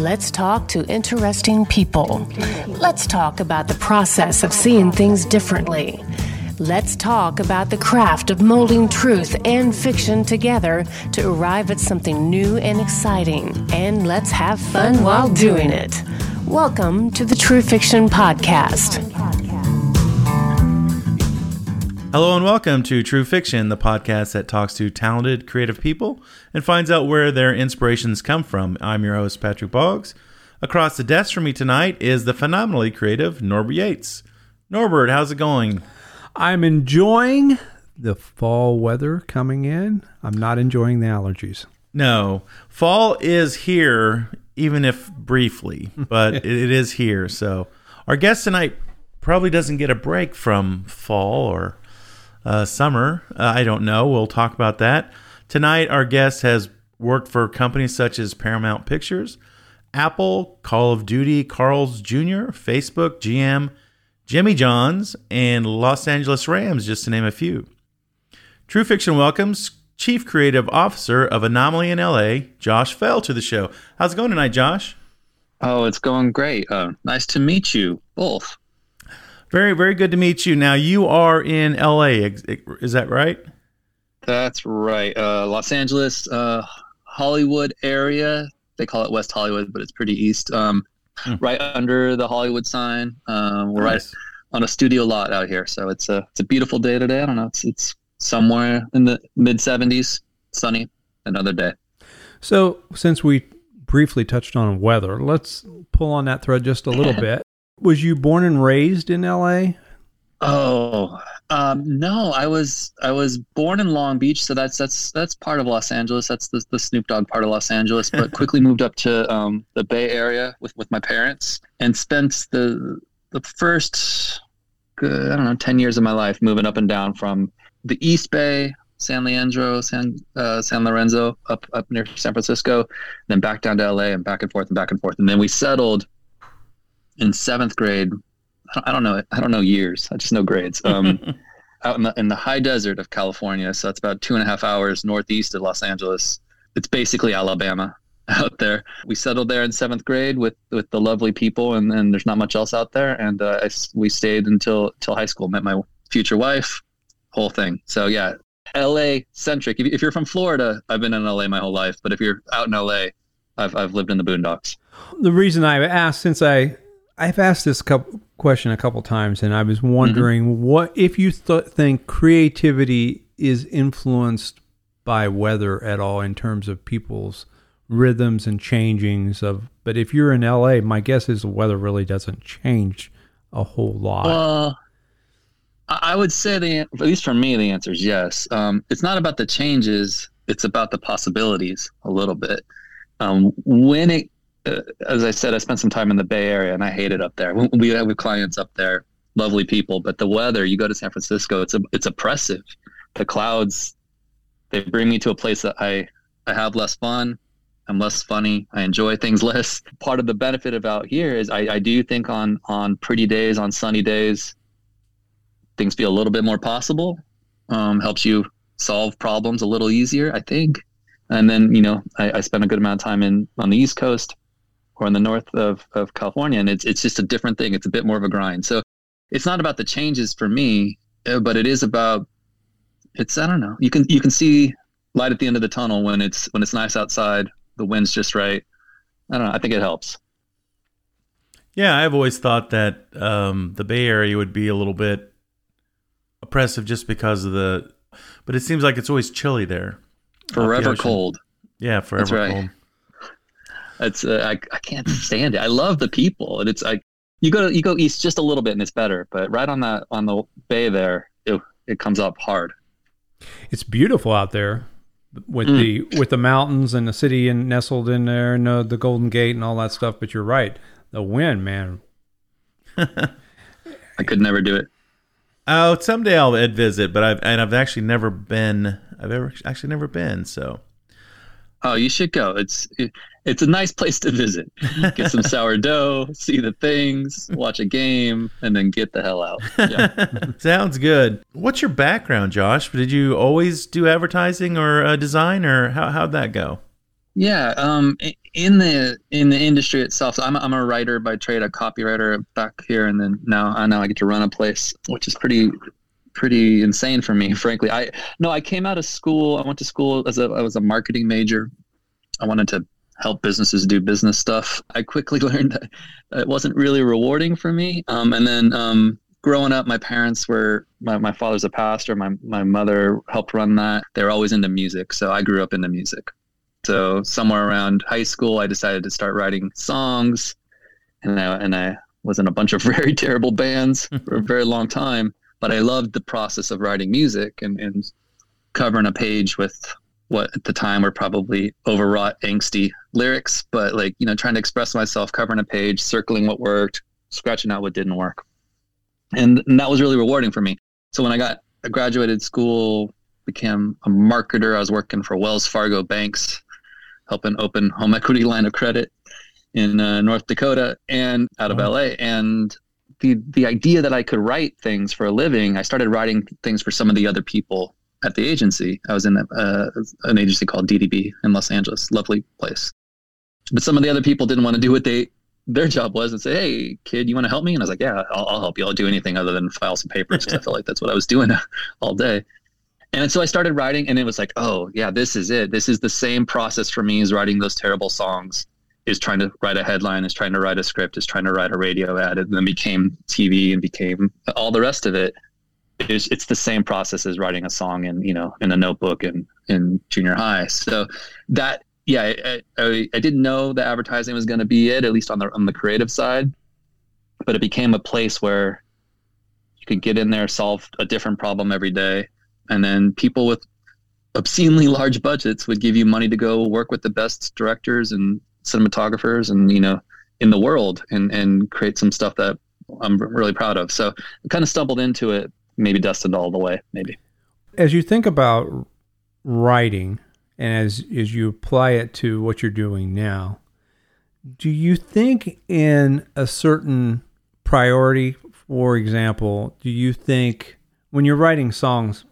Let's talk to interesting people. Let's talk about the process of seeing things differently. Let's talk about the craft of molding truth and fiction together to arrive at something new and exciting. And let's have fun while doing it. Welcome to the True Fiction Podcast. Hello and welcome to True Fiction, the podcast that talks to talented, creative people and finds out where their inspirations come from. I'm your host, Patrick Boggs. Across the desk from me tonight is the phenomenally creative Norbert Yates. Norbert, how's it going? I'm enjoying the fall weather coming in. I'm not enjoying the allergies. No, fall is here, even if briefly, but it, it is here. So, our guest tonight probably doesn't get a break from fall or uh, summer. Uh, I don't know. We'll talk about that. Tonight, our guest has worked for companies such as Paramount Pictures, Apple, Call of Duty, Carl's Jr., Facebook, GM, Jimmy John's, and Los Angeles Rams, just to name a few. True Fiction welcomes Chief Creative Officer of Anomaly in LA, Josh Fell, to the show. How's it going tonight, Josh? Oh, it's going great. Uh, nice to meet you both. Very, very good to meet you. Now, you are in LA, is that right? That's right. Uh, Los Angeles, uh, Hollywood area. They call it West Hollywood, but it's pretty east. Um, hmm. Right under the Hollywood sign. Um, we're nice. right on a studio lot out here, so it's a it's a beautiful day today. I don't know. It's it's somewhere in the mid 70s, sunny. Another day. So, since we briefly touched on weather, let's pull on that thread just a little bit was you born and raised in LA? Oh, um, no, I was I was born in Long Beach, so that's that's that's part of Los Angeles. That's the, the Snoop Dogg part of Los Angeles. But quickly moved up to um, the Bay Area with, with my parents and spent the the first I don't know ten years of my life moving up and down from the East Bay, San Leandro, San uh, San Lorenzo, up up near San Francisco, then back down to LA and back and forth and back and forth, and then we settled in seventh grade. I don't know. I don't know years. I just know grades. Um, out in the, in the high desert of California. So that's about two and a half hours northeast of Los Angeles. It's basically Alabama out there. We settled there in seventh grade with, with the lovely people, and, and there's not much else out there. And uh, I, we stayed until till high school. Met my future wife, whole thing. So yeah, L.A. centric. If, if you're from Florida, I've been in L.A. my whole life. But if you're out in L.A., I've I've lived in the boondocks. The reason I asked, since I I've asked this couple, question a couple times, and I was wondering mm-hmm. what if you th- think creativity is influenced by weather at all in terms of people's rhythms and changings of. But if you're in LA, my guess is the weather really doesn't change a whole lot. Well, I would say the at least for me, the answer is yes. Um, it's not about the changes; it's about the possibilities a little bit. Um, when it uh, as I said, I spent some time in the Bay Area and I hate it up there. We have clients up there, lovely people, but the weather. You go to San Francisco, it's a, it's oppressive. The clouds, they bring me to a place that I I have less fun. I'm less funny. I enjoy things less. Part of the benefit about here is I, I do think on on pretty days, on sunny days, things feel a little bit more possible. Um, helps you solve problems a little easier, I think. And then you know I, I spent a good amount of time in on the East Coast or in the north of, of California. And it's, it's just a different thing. It's a bit more of a grind. So it's not about the changes for me, uh, but it is about, it's, I don't know, you can, you can see light at the end of the tunnel when it's, when it's nice outside, the wind's just right. I don't know. I think it helps. Yeah. I've always thought that, um, the Bay Area would be a little bit oppressive just because of the, but it seems like it's always chilly there. Forever the cold. Yeah. Forever right. cold. It's uh, I, I can't stand it. I love the people, and it's like you go you go east just a little bit, and it's better. But right on that on the bay there, it it comes up hard. It's beautiful out there with mm. the with the mountains and the city and nestled in there, and uh, the Golden Gate and all that stuff. But you're right, the wind, man. I could never do it. Oh, someday I'll visit, but I've and I've actually never been. I've ever actually never been. So Oh, you should go. It's it, it's a nice place to visit. Get some sourdough, see the things, watch a game, and then get the hell out. Yeah. Sounds good. What's your background, Josh? Did you always do advertising or uh, design, or how how'd that go? Yeah, um, in the in the industry itself, so I'm a, I'm a writer by trade, a copywriter back here, and then now I now I get to run a place, which is pretty pretty insane for me, frankly. I no, I came out of school. I went to school as a I was a marketing major. I wanted to help businesses do business stuff. I quickly learned that it wasn't really rewarding for me. Um, and then um, growing up, my parents were my, my father's a pastor. My my mother helped run that. They're always into music, so I grew up into music. So somewhere around high school, I decided to start writing songs, and I and I was in a bunch of very terrible bands for a very long time. But I loved the process of writing music and, and covering a page with what at the time were probably overwrought, angsty lyrics, but like, you know, trying to express myself, covering a page, circling what worked, scratching out what didn't work. And, and that was really rewarding for me. So when I got I graduated school, became a marketer. I was working for Wells Fargo Banks, helping open home equity line of credit in uh, North Dakota and out of wow. LA. And the the idea that I could write things for a living, I started writing things for some of the other people at the agency. I was in uh, an agency called DDB in Los Angeles, lovely place. But some of the other people didn't want to do what they their job was and say, "Hey, kid, you want to help me?" And I was like, "Yeah, I'll, I'll help you. I'll do anything other than file some papers because I felt like that's what I was doing all day." And so I started writing, and it was like, "Oh, yeah, this is it. This is the same process for me as writing those terrible songs." Is trying to write a headline, is trying to write a script, is trying to write a radio ad, and then became TV and became all the rest of it it's, it's the same process as writing a song in you know in a notebook in in junior high so that yeah I, I, I didn't know the advertising was going to be it at least on the on the creative side but it became a place where you could get in there solve a different problem every day and then people with obscenely large budgets would give you money to go work with the best directors and cinematographers and you know in the world and and create some stuff that I'm really proud of. So I kind of stumbled into it maybe dusted all the way, maybe. As you think about writing and as, as you apply it to what you're doing now, do you think in a certain priority? For example, do you think when you're writing songs,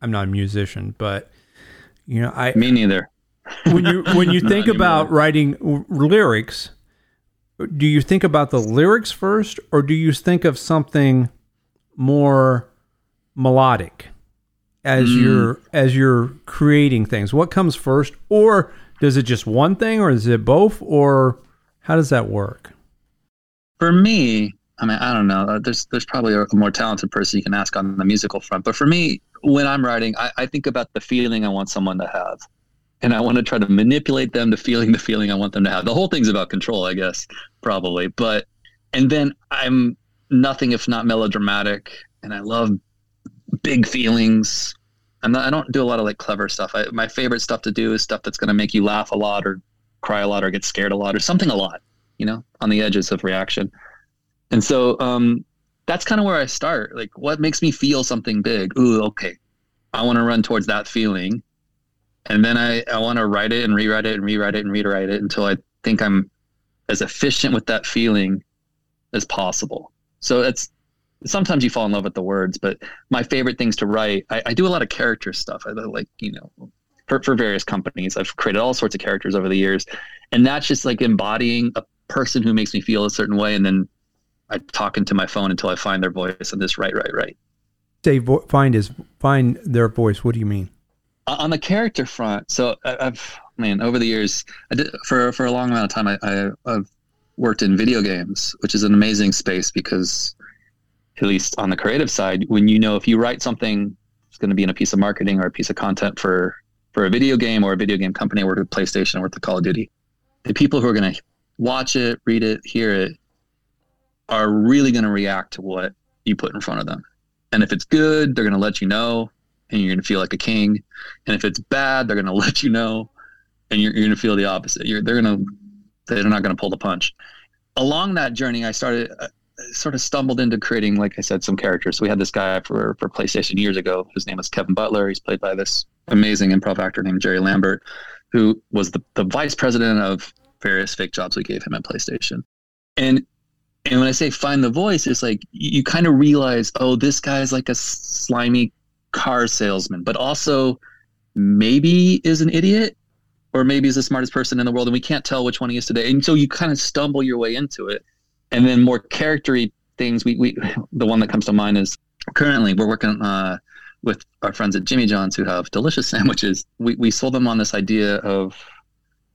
I'm not a musician, but you know, I me neither. when you when you think about writing lyrics, do you think about the lyrics first, or do you think of something more melodic as mm. you're as you're creating things? What comes first, or does it just one thing, or is it both, or how does that work? For me, I mean, I don't know. Uh, there's there's probably a more talented person you can ask on the musical front, but for me, when I'm writing, I, I think about the feeling I want someone to have, and I want to try to manipulate them to feeling the feeling I want them to have. The whole thing's about control, I guess, probably. But and then I'm nothing if not melodramatic, and I love big feelings. I'm not, I don't do a lot of like clever stuff. I, my favorite stuff to do is stuff that's going to make you laugh a lot or cry a lot or get scared a lot or something a lot, you know, on the edges of reaction. And so um, that's kind of where I start. Like, what makes me feel something big? Ooh, okay. I want to run towards that feeling. And then I, I want to write it and rewrite it and rewrite it and rewrite it until I think I'm as efficient with that feeling as possible. So it's sometimes you fall in love with the words, but my favorite things to write, I, I do a lot of character stuff. I like, you know, for, for various companies. I've created all sorts of characters over the years. And that's just like embodying a person who makes me feel a certain way. And then I talk into my phone until I find their voice and just write, write, write. Say vo- find his find their voice. What do you mean? Uh, on the character front, so I, have man over the years, I did for for a long amount of time. I, I I've worked in video games, which is an amazing space because at least on the creative side, when you know if you write something it's going to be in a piece of marketing or a piece of content for for a video game or a video game company or the PlayStation or the Call of Duty, the people who are going to watch it, read it, hear it are really going to react to what you put in front of them. And if it's good, they're going to let you know and you're going to feel like a king. And if it's bad, they're going to let you know and you're, you're going to feel the opposite. You're, they're going to, they're not going to pull the punch. Along that journey, I started, uh, sort of stumbled into creating, like I said, some characters. So we had this guy for for PlayStation years ago. His name was Kevin Butler. He's played by this amazing improv actor named Jerry Lambert, who was the, the vice president of various fake jobs we gave him at PlayStation. And and when I say find the voice, it's like you, you kind of realize, oh, this guy's like a slimy car salesman, but also maybe is an idiot or maybe he's the smartest person in the world, and we can't tell which one he is today. And so you kind of stumble your way into it, and then more charactery things. We we the one that comes to mind is currently we're working uh, with our friends at Jimmy John's who have delicious sandwiches. We we sold them on this idea of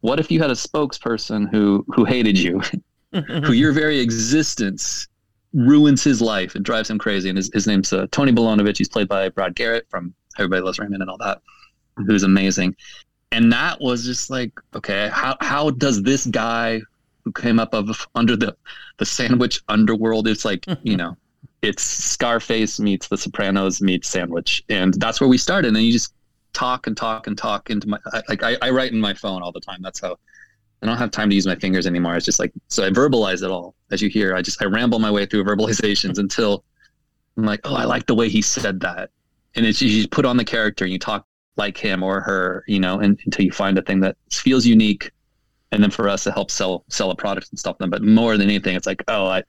what if you had a spokesperson who who hated you, who your very existence ruins his life and drives him crazy. And his, his name's uh, Tony Bolonovich. He's played by Brad Garrett from Everybody Loves Raymond and all that, who's amazing. And that was just like, okay, how how does this guy who came up of under the the sandwich underworld? It's like you know, it's Scarface meets The Sopranos meets Sandwich, and that's where we started. And then you just talk and talk and talk into my like I, I write in my phone all the time. That's how I don't have time to use my fingers anymore. It's just like so I verbalize it all. As you hear, I just I ramble my way through verbalizations until I'm like, oh, I like the way he said that. And it's you just put on the character and you talk like him or her, you know, and, until you find a thing that feels unique. And then for us, it helps sell sell a product and stuff. Them, but more than anything, it's like, oh, I,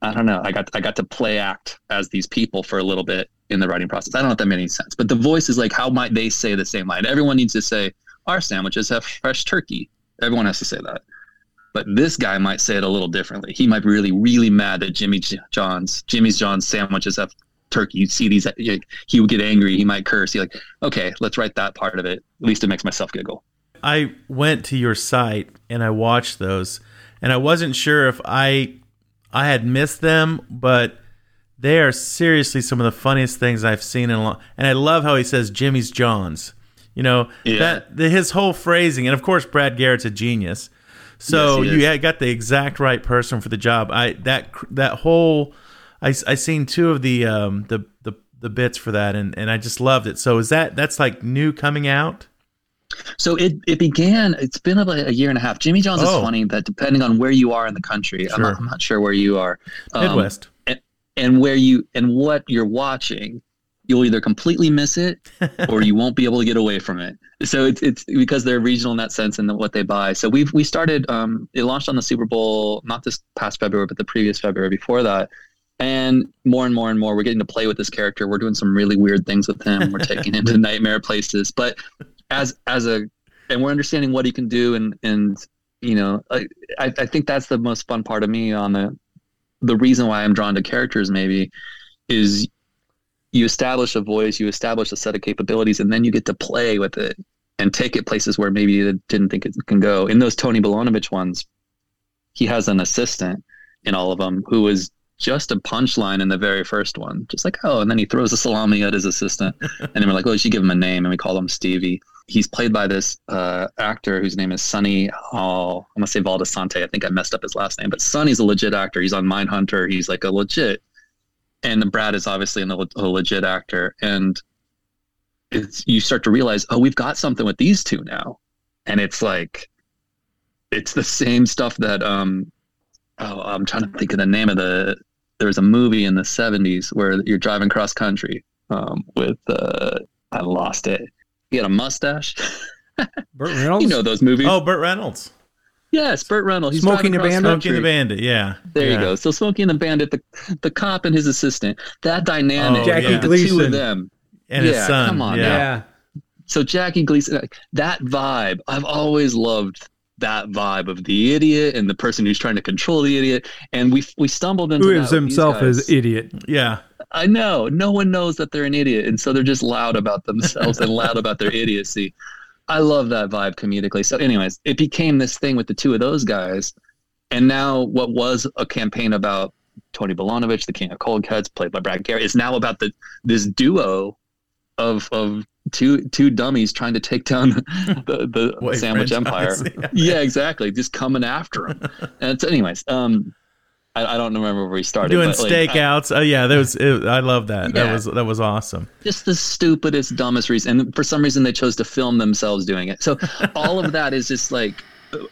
I don't know. I got I got to play act as these people for a little bit in the writing process. I don't know if that made any sense, but the voice is like, how might they say the same line? Everyone needs to say, our sandwiches have fresh turkey. Everyone has to say that. But this guy might say it a little differently. He might be really, really mad that Jimmy John's, Jimmy's John's sandwiches have turkey. You see these, he would get angry. He might curse. He like, okay, let's write that part of it. At least it makes myself giggle. I went to your site and I watched those, and I wasn't sure if I, I had missed them, but they are seriously some of the funniest things I've seen in a long. And I love how he says Jimmy's John's. You know Yeah. that the, his whole phrasing, and of course Brad Garrett's a genius. So Yes, you got the exact right person for the job. I that that whole I I seen two of the um the the the bits for that, and and I just loved it. So is that that's like new coming out? So it, it began, it's been about a year and a half. Jimmy John's Oh. is funny that depending on where you are in the country, I'm, not, I'm not sure where you are. um, Midwest. and where you and what you're watching you'll either completely miss it or you won't be able to get away from it so it's, it's because they're regional in that sense and what they buy so we've we started um it launched on the super bowl not this past february but the previous february before that and more and more and more we're getting to play with this character. We're doing some really weird things with him. We're taking him to nightmare places. But as as a and we're understanding what he can do and and you know I, I think that's the most fun part of me on the the reason why I'm drawn to characters maybe is you establish a voice, you establish a set of capabilities, and then you get to play with it and take it places where maybe you didn't think it can go. In those Tony Bolonovich ones, he has an assistant in all of them who is just a punchline in the very first one, just like oh, and then he throws a salami at his assistant, and then we're like, oh, you should give him a name, and we call him Stevie. He's played by this uh, actor whose name is Sonny. Oh, I'm gonna say Valdesante. I think I messed up his last name, but Sonny's a legit actor. He's on Mindhunter. He's like a legit, and Brad is obviously an, a legit actor. And it's you start to realize, oh, we've got something with these two now, and it's like, it's the same stuff that um, oh, I'm trying to think of the name of the. There was a movie in the '70s where you're driving cross country um, with uh, I lost it. He had a mustache. Burt Reynolds. you know those movies. Oh, Burt Reynolds, yes, Burt Reynolds. He's Smoking the Bandit? Smokey the. Bandit. Yeah, There yeah. you go. So smoking the Bandit, the the cop and his assistant, that dynamic, Oh, Jackie yeah. the two Gleason. of them. And his Yeah, son. come on, yeah. yeah. So Jackie Gleason, that vibe, I've always loved that vibe of the idiot and the person who's trying to control the idiot. And we we stumbled into Who is himself as idiot? yeah. I know. No one knows that they're an idiot. And so they're just loud about themselves and loud about their idiocy. I love that vibe comedically. So, anyways, it became this thing with the two of those guys. And now, what was a campaign about Tony Bolonovich, the king of cold cuts, played by Brad Garrett, is now about the this duo of of two two dummies trying to take down the, the sandwich empire. franchise. yeah, exactly. Just coming after him. and it's, anyways, um, I, I don't remember where we started. Doing but, like, I- stakeouts. Oh yeah, that was. It, I love that. That was that was awesome. just the stupidest, dumbest reason. And for some reason, they chose to film themselves doing it. So all of that is just like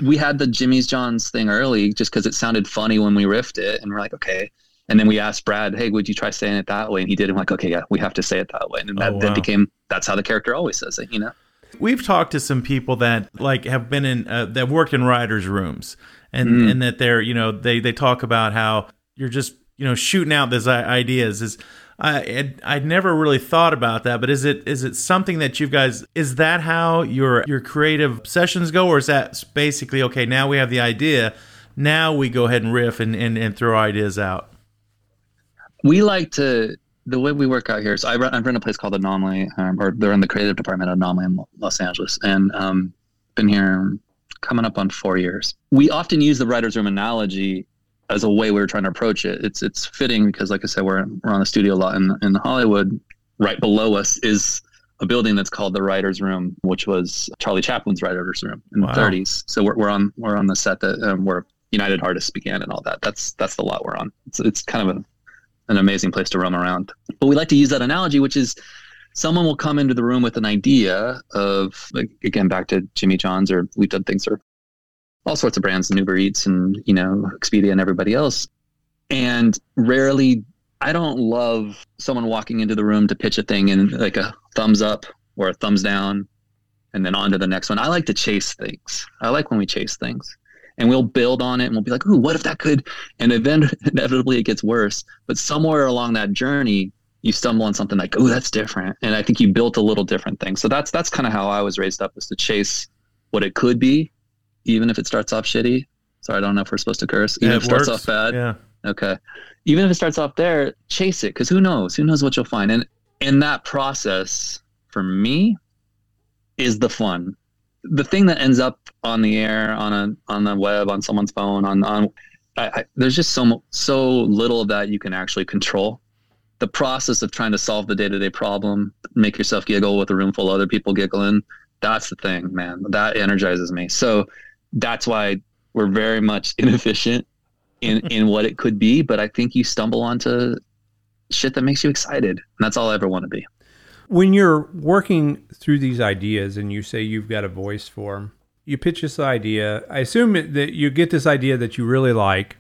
we had the Jimmy's John's thing early, just because it sounded funny when we riffed it, and we're like, okay. And then we asked Brad, "Hey, would you try saying it that way?" And he did. I'm like, "Okay, yeah, we have to say it that way." And that, Oh, that wow. became that's how the character always says it, you know. We've talked to some people that like have been in uh, that worked in writers' rooms, and Mm. and that they're you know they they talk about how you're just you know shooting out these ideas. Is I I'd, I'd never really thought about that, but is it is it something that you guys is that how your your creative sessions go, or is that basically okay? Now we have the idea, now we go ahead and riff and and, and throw ideas out. We like to the way we work out here. So I run, I run a place called Anomaly, um, or they're in the creative department of Anomaly in Los Angeles, and um, been here coming up on four years. We often use the writers' room analogy as a way we are trying to approach it. It's it's fitting because, like I said, we're we're on the studio lot in in Hollywood. Right below us is a building that's called the Writers' Room, which was Charlie Chaplin's Writers' Room in wow. the 30s. So we're, we're on we're on the set that um, where United Artists began and all that. That's that's the lot we're on. It's it's kind of a, an amazing place to roam around. But we like to use that analogy, which is someone will come into the room with an idea of like again back to Jimmy John's or we've done things or all sorts of brands, and Uber Eats and you know Expedia and everybody else. And rarely, I don't love someone walking into the room to pitch a thing and like a thumbs up or a thumbs down, and then on to the next one. I like to chase things. I like when we chase things. And we'll build on it and we'll be like, ooh, what if that could? And then inevitably it gets worse. But somewhere along that journey, you stumble on something like, oh, that's different. And I think you built a little different thing. So that's that's kind of how I was raised up was to chase what it could be even if it starts off shitty. Sorry, I don't know if we're supposed to curse. Even yeah, if it, it starts off bad. Yeah. Okay. Even if it starts off there, chase it because who knows? Who knows what you'll find? And in that process, for me, is the fun. The thing that ends up on the air, on a on the web, on someone's phone, on on I, I, there's just so so little of that you can actually control. The process of trying to solve the day to day problem, make yourself giggle with a room full of other people giggling, that's the thing, man. That energizes me. So that's why we're very much inefficient in in what it could be but i think you stumble onto shit that makes you excited and that's all i ever want to be when you're working through these ideas and you say you've got a voice for them you pitch this idea. I assume that you get this idea that you really like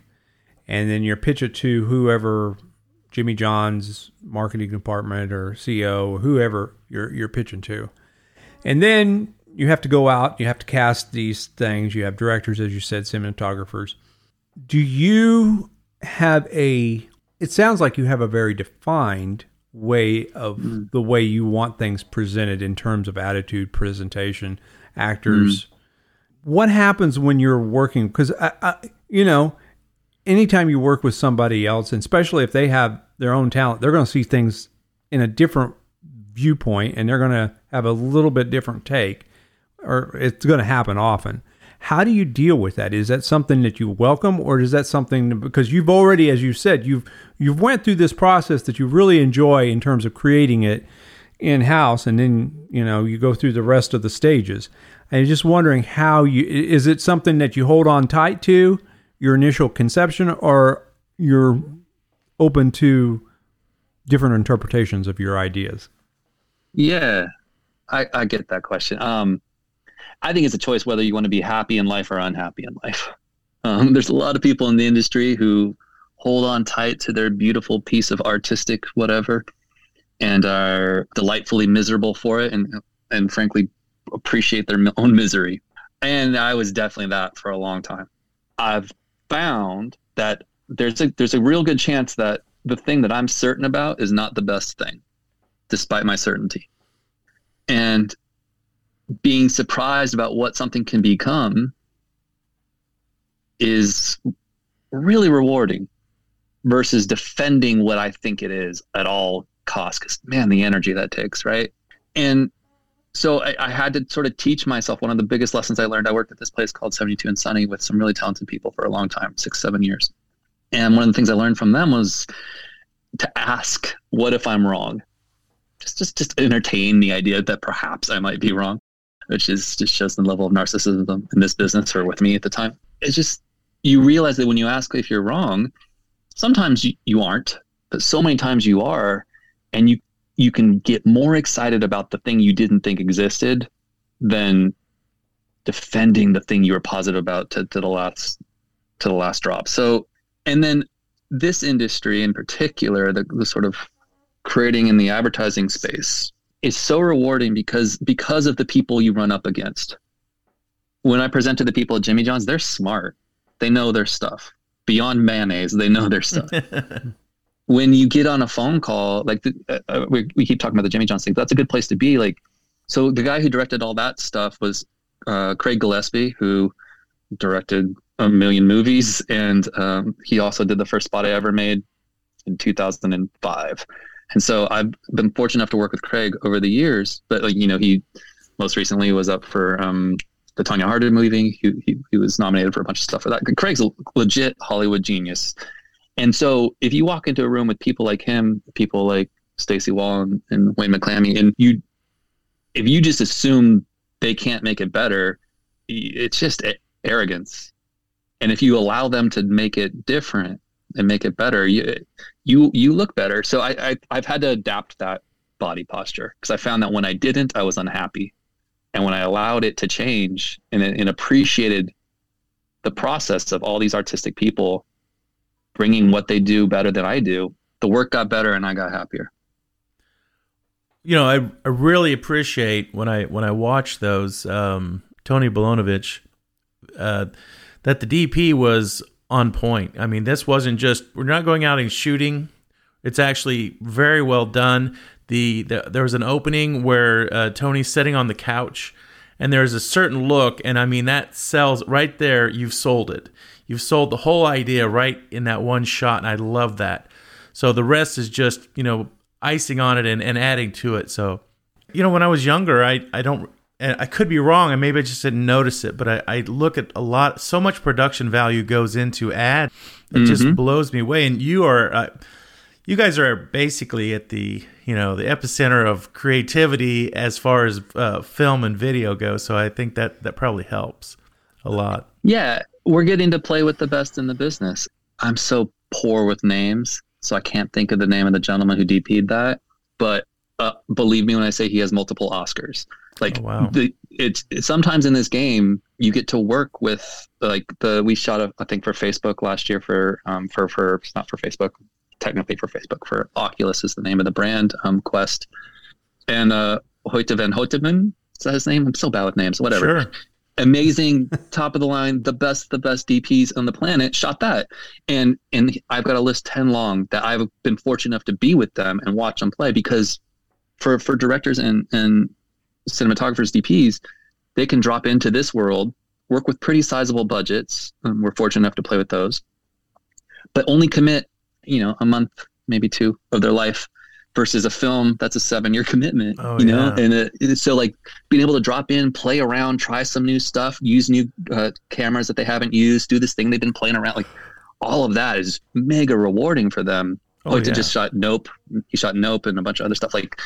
and then you pitch it to whoever jimmy john's marketing department or ceo whoever you're, you're pitching to. And then you have to go out, you have to cast these things, you have directors, as you said, cinematographers. Do you have a, it sounds like you have a very defined way of mm. the way you want things presented in terms of attitude, presentation, actors. Mm. What happens when you're working? Because, I, I, you know, anytime you work with somebody else, and especially if they have their own talent, they're going to see things in a different viewpoint and they're going to have a little bit different take or it's going to happen often. How do you deal with that? Is that something that you welcome, or is that something because you've already, as you said, you've you've went through this process that you really enjoy in terms of creating it in house, and then you know you go through the rest of the stages. I'm just wondering how you is it something that you hold on tight to your initial conception, or you're open to different interpretations of your ideas? Yeah, I, I get that question. Um, I think it's a choice whether you want to be happy in life or unhappy in life. Um, there's a lot of people in the industry who hold on tight to their beautiful piece of artistic whatever and are delightfully miserable for it and and frankly appreciate their own misery. And I was definitely that for a long time. I've found that there's a there's a real good chance that the thing that I'm certain about is not the best thing, despite my certainty. And being surprised about what something can become is really rewarding versus defending what I think it is at all costs. Because man, the energy that takes, right? And so I, I, had to sort of teach myself one of the biggest lessons I learned. I worked at this place called 72 and Sunny with some really talented people for a long time, six, seven years. And one of the things I learned from them was to ask, what if I'm wrong? Just, just, just entertain the idea that perhaps I might be wrong which is just shows the level of narcissism in this business or with me at the time. It's just you realize that when you ask if you're wrong, sometimes you, you aren't, but so many times you are, and you you can get more excited about the thing you didn't think existed than defending the thing you were positive about to, to the last to the last drop. So and then this industry in particular, the, the sort of creating in the advertising space is so rewarding because because of the people you run up against. When I present to the people at Jimmy John's, they're smart. They know their stuff. Beyond mayonnaise, they know their stuff. when you get on a phone call, like the, uh, uh, we, we keep talking about the Jimmy John's thing, that's a good place to be. Like, so the guy who directed all that stuff was uh, Craig Gillespie, who directed a million movies, and um, he also did the first spot I ever made in 2005. And so I've been fortunate enough to work with Craig over the years. But like you know, he most recently was up for um, the Tonya Harding movie. He, he, he was nominated for a bunch of stuff for that. Craig's a legit Hollywood genius. And so if you walk into a room with people like him, people like Stacy Wall and, and Wayne McClammy, and you, if you just assume they can't make it better, it's just arrogance. And if you allow them to make it different and make it better, you you you look better. So I, I I've had to adapt that body posture because I found that when I didn't, I was unhappy, and when I allowed it to change and, and appreciated the process of all these artistic people bringing what they do better than I do, the work got better and I got happier. You know, I, I really appreciate when I when I watch those um, Tony Bolonovich uh, that the DP was on point. I mean, this wasn't just we're not going out and shooting. It's actually very well done. The, the there was an opening where uh, Tony's sitting on the couch, and there's a certain look, and I mean that sells right there. You've sold it. You've sold the whole idea right in that one shot, and I love that. So the rest is just you know icing on it and, and adding to it. So you know when I was younger, I I don't and I could be wrong, and maybe I just didn't notice it, but I, I look at a lot, so much production value goes into ad, it mm-hmm. just blows me away. And you are, uh, you guys are basically at the, you know, the epicenter of creativity as far as uh, film and video go. So I think that that probably helps a lot. Yeah, we're getting to play with the best in the business. I'm so poor with names, so I can't think of the name of the gentleman who DP'd that. But uh, believe me when I say he has multiple Oscars. Like oh, wow. the it's, it's, sometimes in this game you get to work with like the we shot a, I think for Facebook last year for um for for not for Facebook technically for Facebook for Oculus is the name of the brand um Quest and uh Hoyte van is that his name? I'm so bad with names. Whatever. Sure. Amazing, top of the line, the best, the best DPs on the planet shot that, and and I've got a list ten long that I've been fortunate enough to be with them and watch them play because for for directors and and cinematographers, DPs, they can drop into this world, work with pretty sizable budgets. Um, we're fortunate enough to play with those, but only commit, you know, a month, maybe two of their life versus a film that's a seven year commitment, oh, you know? Yeah. And it, so like being able to drop in, play around, try some new stuff, use new uh, cameras that they haven't used, do this thing they've been playing around. Like all of that is mega rewarding for them. Oh, like yeah. to just shot Nope. He shot Nope and a bunch of other stuff. Like,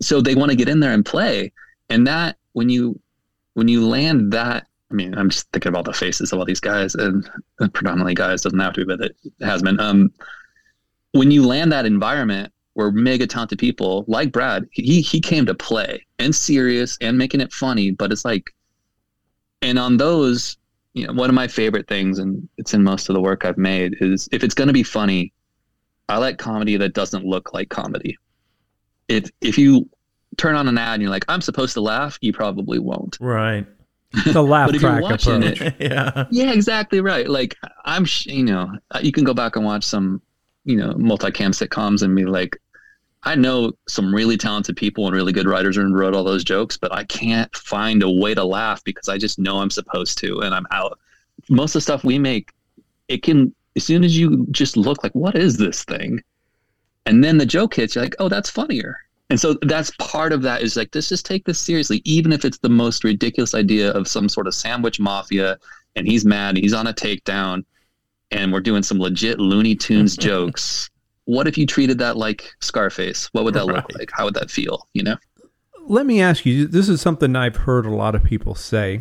so they want to get in there and play and that when you when you land that I mean, I'm just thinking about the faces of all these guys, and, predominantly guys doesn't have to, be, but it has been. Um, when you land that environment where mega talented people like Brad, he he came to play and serious and making it funny, but it's like, and on those, you know, one of my favorite things, and it's in most of the work I've made, is if it's going to be funny, I like comedy that doesn't look like comedy. If if you turn on an ad and you're like, I'm supposed to laugh, you probably won't. Right. The laugh track approach. It, yeah. Yeah, exactly right. Like I'm, you know, uh, you can go back and watch some, you know, multicam sitcoms and be like, I know some really talented people and really good writers and wrote all those jokes, but I can't find a way to laugh because I just know I'm supposed to and I'm out. Most of the stuff we make, it can as soon as you just look like, what is this thing? And then the joke hits, you're like, oh, that's funnier. And so that's part of that is like, let's just take this seriously, even if it's the most ridiculous idea of some sort of sandwich mafia and he's mad, he's on a takedown, and we're doing some legit Looney Tunes jokes. What if you treated that like Scarface? What would that right. look like? How would that feel? You know? Let me ask you this is something I've heard a lot of people say.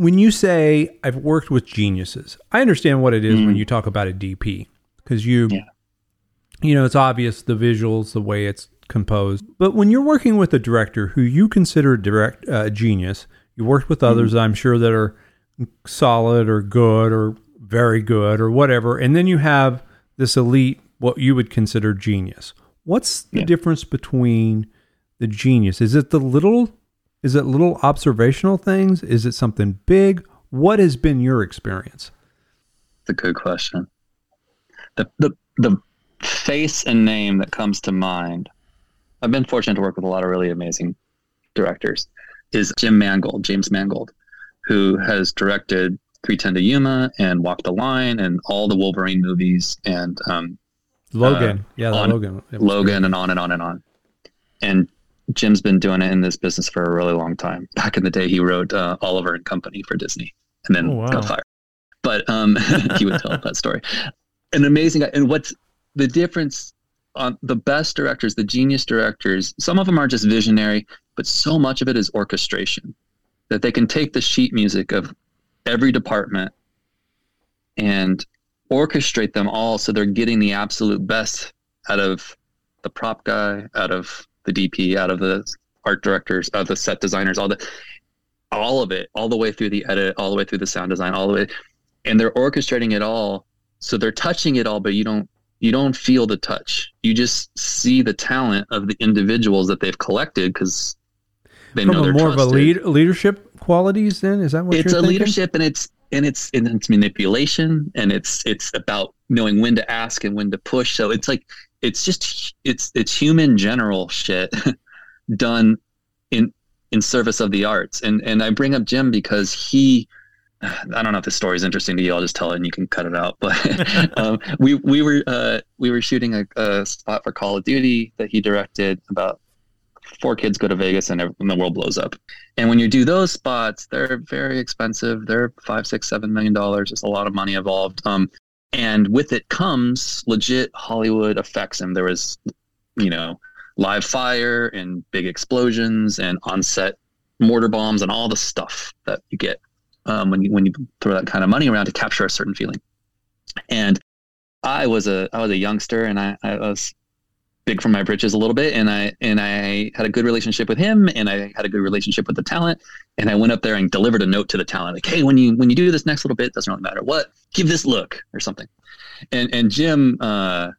When you say, I've worked with geniuses, I understand what it is mm. when you talk about a DP because you. Yeah you know, it's obvious the visuals, the way it's composed. But when you're working with a director who you consider a direct uh, genius, you worked with others, mm-hmm. I'm sure that are solid or good or very good or whatever, and then you have this elite, what you would consider genius. What's the yeah. difference between the genius? Is it the little? Is it little observational things? Is it something big? What has been your experience? It's a good question. The the the face and name that comes to mind, I've been fortunate to work with a lot of really amazing directors, is Jim Mangold, James Mangold, who has directed 310 to Yuma and Walk the Line and all the Wolverine movies and um, Logan. Uh, yeah, on, Logan. Logan and on and on and on. And Jim's been doing it in this business for a really long time. Back in the day, he wrote uh, Oliver and Company for Disney and then oh, wow. got fired. But um, he would tell that story. An amazing guy. And what's the difference on the best directors, the genius directors, some of them are just visionary, but so much of it is orchestration that they can take the sheet music of every department and orchestrate them all so they're getting the absolute best out of the prop guy, out of the DP, out of the art directors, out of the set designers, all the all of it, all the way through the edit, all the way through the sound design, all the way and they're orchestrating it all. So they're touching it all, but you don't you don't feel the touch. You just see the talent of the individuals that they've collected because they From know they're more trusted. of a lead, leadership qualities. Then is that what it's a thinking? leadership and it's and it's and it's manipulation and it's it's about knowing when to ask and when to push. So it's like it's just it's it's human general shit done in in service of the arts. And and I bring up Jim because he I don't know if this story is interesting to you. I'll just tell it and you can cut it out. But um, we we were uh, we were shooting a, a, spot for Call of Duty that he directed. About four kids go to Vegas and, and, the world blows up. And when you do those spots, they're very expensive. They're five, six, seven million dollars. There's a lot of money involved. Um, and with it comes legit Hollywood effects. And there was, you know, live fire and big explosions and on-set mortar bombs and all the stuff that you get um, when you when you throw that kind of money around to capture a certain feeling. And I was a I was a youngster, and I, I was big from my britches a little bit, and I and I had a good relationship with him, and I had a good relationship with the talent, and I went up there and delivered a note to the talent, like, hey, when you when you do this next little bit, doesn't really matter what, give this look or something, and and Jim uh,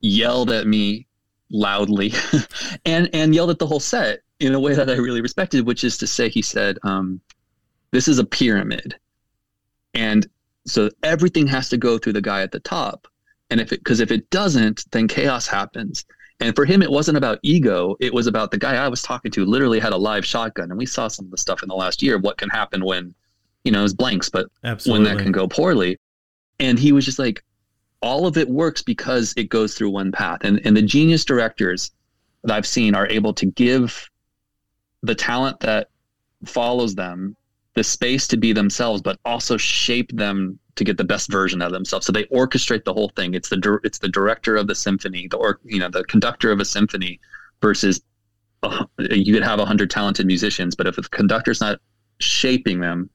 yelled at me loudly, and and yelled at the whole set in a way that I really respected, which is to say, he said. Um, this is a pyramid. And so everything has to go through the guy at the top. And if it, because if it doesn't, then chaos happens. And for him, it wasn't about ego. It was about the guy I was talking to literally had a live shotgun. And we saw some of the stuff in the last year of what can happen when, you know, it's blanks, but Absolutely. when that can go poorly. And he was just like, all of it works because it goes through one path. And, and the genius directors that I've seen are able to give the talent that follows them the space to be themselves, but also shape them to get the best version of themselves. So they orchestrate the whole thing. It's the it's the director of the symphony, the or you know the conductor of a symphony, versus uh, you could have a hundred talented musicians, but if the conductor's not shaping them,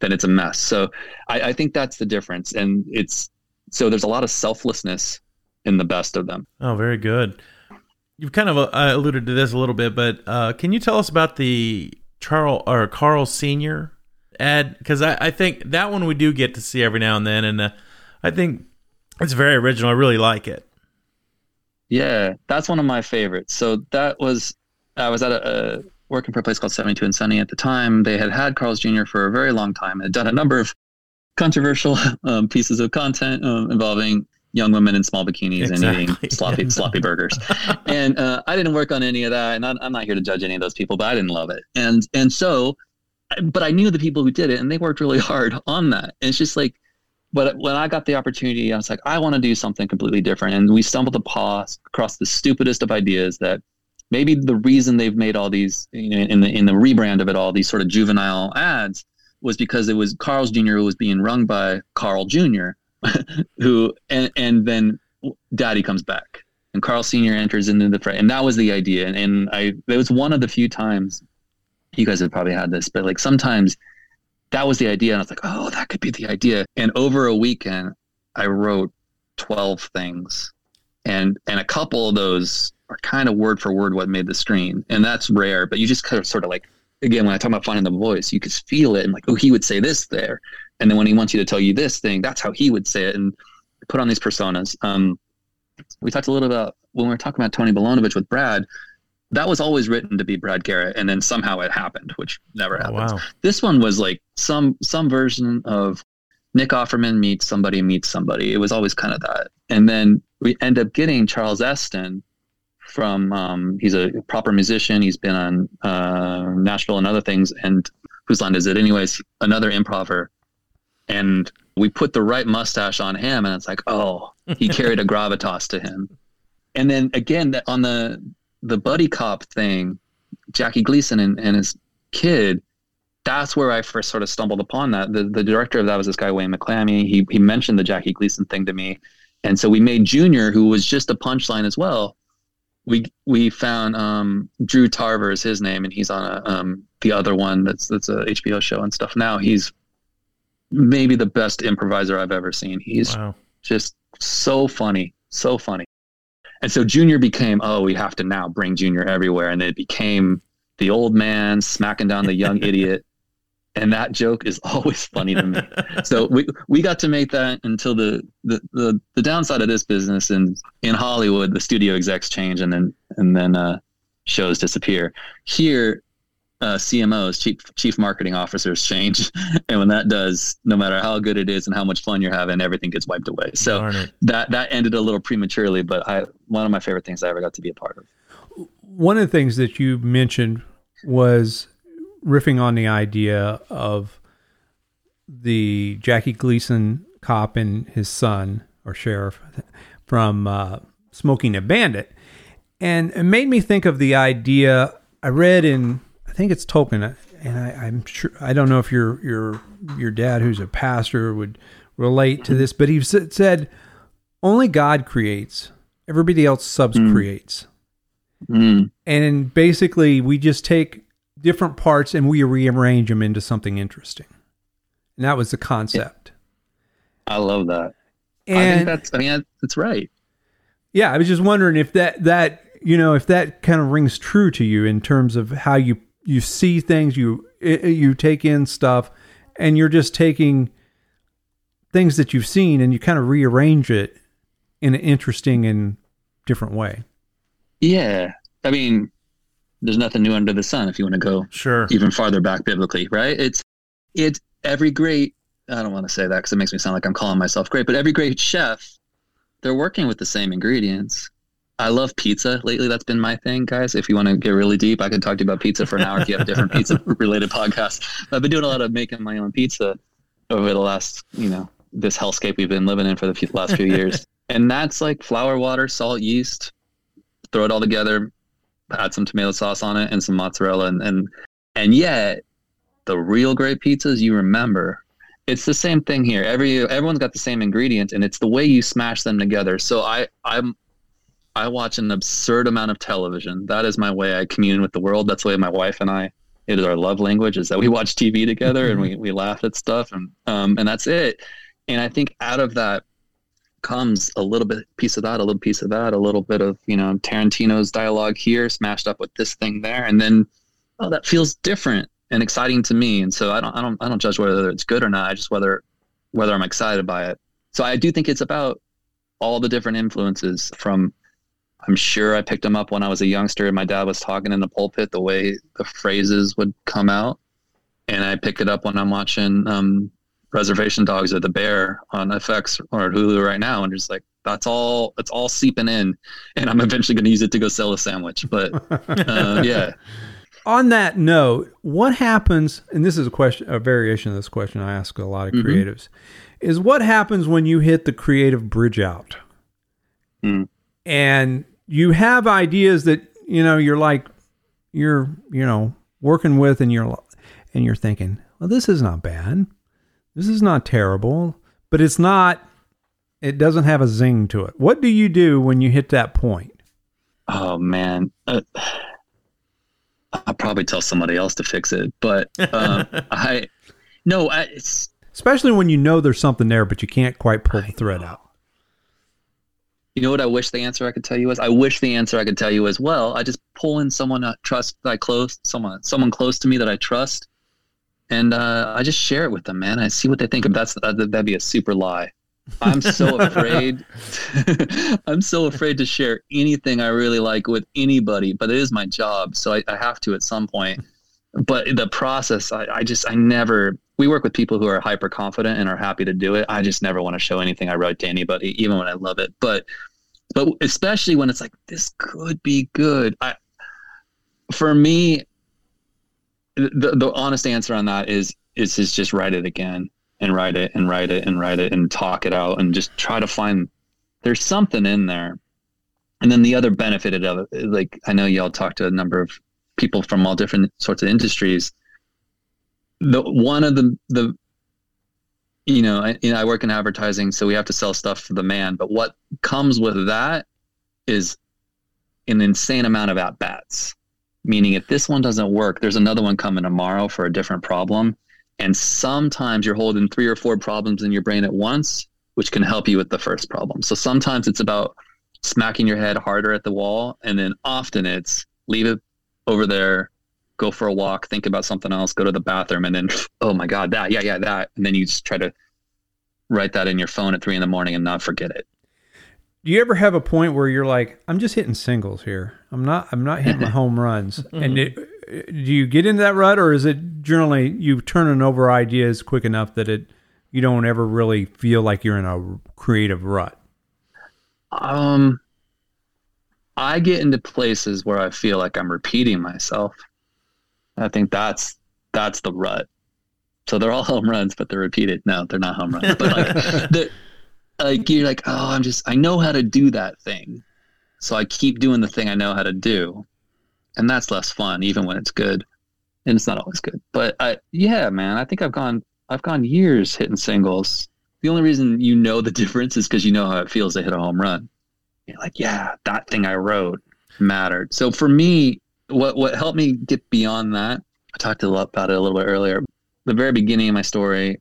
then it's a mess. So I, I think that's the difference, and it's so there's a lot of selflessness in the best of them. Oh, very good. You've kind of uh, alluded to this a little bit, but uh, can you tell us about the Charles or Carl Senior Ed, because I, I think that one we do get to see every now and then, and uh, I think it's very original. I really like it. Yeah, that's one of my favorites. So that was I was at a, a working for a place called 72 and Sunny at the time. They had had Carl's Jr. for a very long time and had done a number of controversial um, pieces of content um, involving young women in small bikinis exactly. and eating sloppy yeah. sloppy burgers. and uh, I didn't work on any of that, and I, I'm not here to judge any of those people, but I didn't love it. And and so but I knew the people who did it and they worked really hard on that. And it's just like, but when I got the opportunity, I was like, I want to do something completely different. And we stumbled across the stupidest of ideas that maybe the reason they've made all these, you know, in the in the rebrand of it all, these sort of juvenile ads, was because it was Carl's Jr. who was being rung by Carl Jr. who and and then Daddy comes back and Carl Sr. enters into the fray, and that was the idea. And, and I it was one of the few times you guys have probably had this, but like sometimes that was the idea. And I was like, oh, that could be the idea. And over a weekend, I wrote 12 things. And, and a couple of those are kind of word for word what made the screen. And that's rare, but you just kind of sort of like, again, when I talk about finding the voice, you could feel it and like, oh, he would say this there. And then when he wants you to tell you this thing, that's how he would say it. And put on these personas. Um, we talked a little about when we were talking about Tony Bolonovich with Brad, that was always written to be Brad Garrett, and then somehow it happened, which never oh, happens. wow. This one was like some some version of Nick Offerman meets somebody, meets somebody. It was always kind of that. And then we end up getting Charles Esten from, um, he's a proper musician. He's been on uh, Nashville and other things. And whose line is it? Anyways, another improver. And we put the right mustache on him, and it's like, oh, he carried a gravitas to him. And then again, on the the buddy cop thing, Jackie Gleason and, and his kid, that's where I first sort of stumbled upon that. The the director of that was this guy Wayne McClammy. He he mentioned the Jackie Gleason thing to me, and so we made Junior, who was just a punchline as well. We we found um, Drew Tarver is his name, and he's on a um, the other one that's that's a HBO show and stuff. Now he's maybe the best improviser I've ever seen. He's wow. just so funny, so funny. And so Junior became, oh, we have to now bring Junior everywhere, and it became the old man smacking down the young idiot and that joke is always funny to me. so we we got to make that until the, the the the downside of this business and in Hollywood the studio execs change and then and then uh, shows disappear. Here, uh, CMOs, chief chief marketing officers change, and when that does, no matter how good it is and how much fun you're having, everything gets wiped away. So that that ended a little prematurely, but I one of my favorite things I ever got to be a part of. One of the things that you mentioned was riffing on the idea of the Jackie Gleason cop and his son or sheriff from uh, Smokey and the Bandit, and it made me think of the idea I read in think it's Tolkien, and I, am sure I don't know if your your your dad, who's a pastor, would relate to this, but he said only God creates, everybody else subs mm. creates, mm. and basically we just take different parts and we rearrange them into something interesting. And that was the concept. I love that. And I think that's I mean that's right. Yeah, I was just wondering if that that you know if that kind of rings true to you in terms of how you you see things, you you take in stuff, and you're just taking things that you've seen and you kind of rearrange it in an interesting and different way. Yeah, I mean, there's nothing new under the sun if you want to go sure. even farther back biblically right? It's it's every great i don't want to say that because it makes me sound like i'm calling myself great but every great chef they're working with the same ingredients i love pizza lately. That's been my thing guys. If you want to get really deep i could talk to you about pizza for an hour if you have a different pizza related podcast. I've been doing a lot of making my own pizza over the last you know this hellscape we've been living in for the last few years. And that's like flour water salt yeast. Throw it all together add some tomato sauce on it and some mozzarella and and, and yet the real great pizzas you remember it's the same thing here. Every everyone's got the same ingredient and it's the way you smash them together. So i i'm i watch an absurd amount of television that is my way i commune with the world that's the way my wife and i it is our love language is that we watch tv together and we, we laugh at stuff and um and that's it and i think out of that comes a little bit piece of that, a little piece of that, a little bit of you know Tarantino's dialogue here, smashed up with this thing there, and then oh, that feels different and exciting to me. And so I don't, I don't, I don't judge whether it's good or not. I just whether whether I'm excited by it. So I do think it's about all the different influences from. I'm sure I picked them up when I was a youngster and my dad was talking in the pulpit, the way the phrases would come out. And I pick it up when I'm watching um, Reservation Dogs or The Bear on FX or Hulu right now, and just like that's all it's all seeping in, and I'm eventually going to use it to go sell a sandwich. But uh, yeah. On that note, what happens? And this is a question, a variation of this question I ask a lot of mm-hmm. creatives, is what happens when you hit the creative bridge out, mm. and you have ideas that you know you're like you're you know working with, and you're and you're thinking, well, this is not bad this is not terrible, but it's not, it doesn't have a zing to it. What do you do when you hit that point? Oh, man. Uh, I'll probably tell somebody else to fix it, but uh, I, no, I, it's, especially when you know there's something there, but you can't quite pull the thread out. You know what I wish the answer I could tell you was? I wish the answer I could tell you as well. I just pull in someone I trust, that I close, someone, someone close to me that I trust, and uh, I just share it with them, man. I see what they think. Of that's that'd be a super lie. I'm so afraid. I'm so afraid to share anything I really like with anybody, but it is my job, so I, I have to at some point. but the process, I, I just, I never, we work with people who are hyper confident and are happy to do it. I just never want to show anything I wrote to anybody, even when I love it. But, but especially when it's like, this could be good. I, for me, the, the honest answer on that is, is, is just write it again and write it and write it and write it and talk it out and just try to find, there's something in there. And then the other benefit of it, like I know y'all talked to a number of people from all different sorts of industries. The one of the the you know, I, you know, I work in advertising, so we have to sell stuff for the man. But what comes with that is an insane amount of at bats. Meaning, if this one doesn't work, there's another one coming tomorrow for a different problem. And sometimes you're holding three or four problems in your brain at once, which can help you with the first problem. So sometimes it's about smacking your head harder at the wall, and then often it's leave it over there, go for a walk, think about something else, go to the bathroom, and then, oh my God, that, yeah, yeah, that. And then you just try to write that in your phone at three in the morning and not forget it. Do you ever have a point where you're like, I'm just hitting singles here. I'm not, I'm not hitting my home runs. And it, do you get into that rut or is it generally you turning over ideas quick enough that it, you don't ever really feel like you're in a creative rut? Um, I get into places where I feel like I'm repeating myself. I think that's that's the rut. So they're all home runs, but they're repeated. No, they're not home runs. But like, the, like you're like, oh, I'm just I know how to do that thing, so I keep doing the thing I know how to do, and that's less fun even when it's good, and it's not always good. But I, yeah, man, I think I've gone I've gone years hitting singles. The only reason you know the difference is because you know how it feels to hit a home run you're like, yeah, that thing I wrote mattered. So for me, what what helped me get beyond that, I talked a lot about it a little bit earlier. The very beginning of my story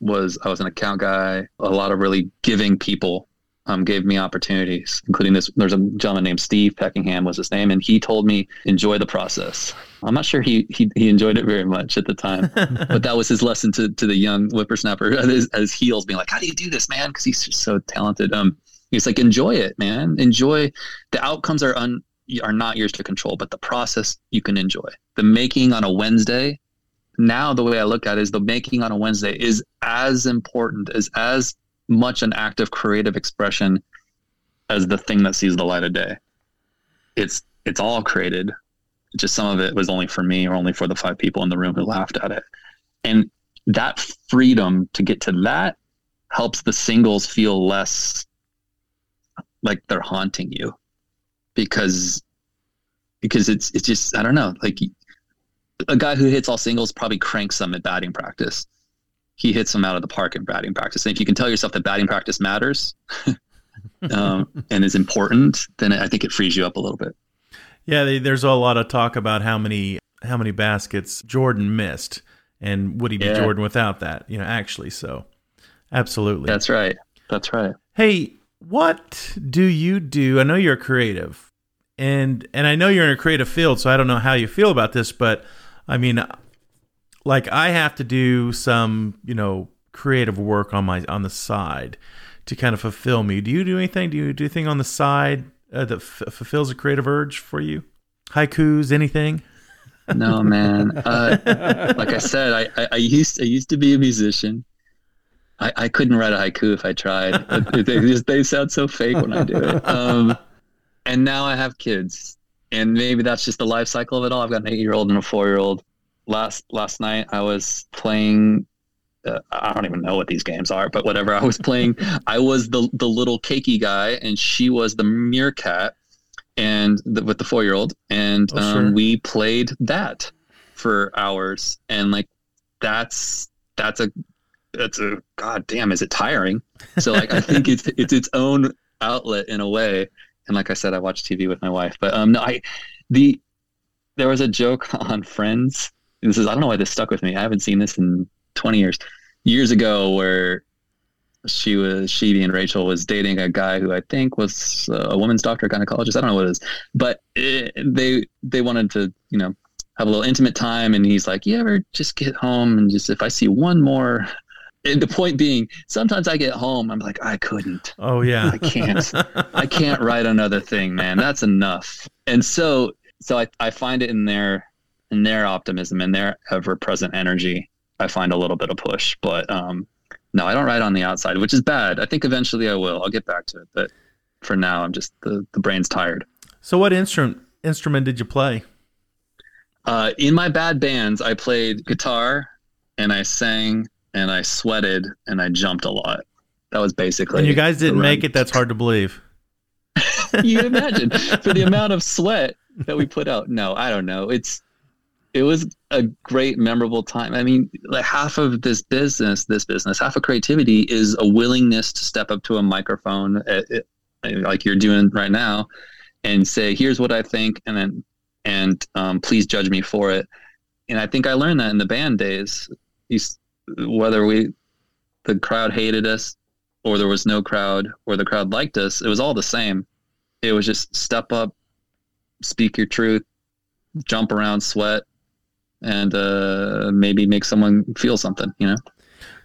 was I was an account guy. A lot of really giving people um, gave me opportunities, including this. There's a gentleman named Steve Peckingham was his name, and he told me enjoy the process. I'm not sure he he, he enjoyed it very much at the time, but that was his lesson to to the young whippersnapper at his, at his heels, being like, "How do you do this, man?" Because he's just so talented. Um, He's like, enjoy it, man. Enjoy. The outcomes are un, are not yours to control, but the process you can enjoy. The making on a Wednesday. Now the way I look at it is the making on a Wednesday is as important as as much an act of creative expression as the thing that sees the light of day. It's it's all created. Just some of it was only for me or only for the five people in the room who laughed at it. And that freedom to get to that helps the singles feel less like they're haunting you because because it's it's just I don't know like a guy who hits all singles probably cranks them at batting practice. He hits them out of the park in batting practice. And if you can tell yourself that batting practice matters um, and is important, then I think it frees you up a little bit. Yeah, there's a lot of talk about how many how many baskets Jordan missed, and would he be yeah. Jordan without that? You know, actually, so absolutely. That's right. That's right. Hey, what do you do? I know you're a creative, and and I know you're in a creative field, so I don't know how you feel about this, but I mean, like I have to do some, you know, creative work on my on the side to kind of fulfill me. Do you do anything? Do you do anything on the side uh, that f- fulfills a creative urge for you? Haikus, anything? No, man. Uh, like I said, I, I, I used I used to be a musician. I, I couldn't write a haiku if I tried. they, just, they sound so fake when I do it. Um, and now I have kids, and maybe that's just the life cycle of it all. I've got an eight-year-old and a four-year-old. Last last night I was playing. Uh, I don't even know what these games are, but whatever. I was playing. I was the the little cakey guy, and she was the meerkat, and the, with the four-year-old, and oh, um, sure. we played that for hours, and like that's that's a that's a god damn is it tiring? So like i think it's it's its own outlet in a way. And like i said i watch tv with my wife. But um no i the there was a joke on friends. This is i don't know why this stuck with me. I haven't seen this in 20 years. Years ago where she was she and rachel was dating a guy who i think was a woman's doctor gynecologist. I don't know what it is. But it, they they wanted to you know have a little intimate time. And he's like you ever just get home and just if i see one more the point being, sometimes I get home, I'm like, I couldn't. Oh yeah, I can't. I can't write another thing, man. That's enough. And so, so I, I find it in their in their optimism and their ever present energy, I find a little bit of push. But um, no, I don't write on the outside, which is bad. I think eventually I will. I'll get back to it, but for now, I'm just the the brain's tired. So, what instrument instrument did you play? Uh, in my bad bands, I played guitar and I sang and I sweated and I jumped a lot. That was basically. And you guys didn't make it. That's hard to believe. you imagine for the amount of sweat that we put out. No, I don't know. It's it was a great memorable time. I mean, like half of this business, this business, half of creativity is a willingness to step up to a microphone, at, at, like you're doing right now, and say, "Here's what I think," and then and um, please judge me for it. And I think I learned that in the band days. Whether we the crowd hated us or there was no crowd or the crowd liked us, it was all the same. It was just step up, speak your truth, jump around, sweat, and uh, maybe make someone feel something, you know?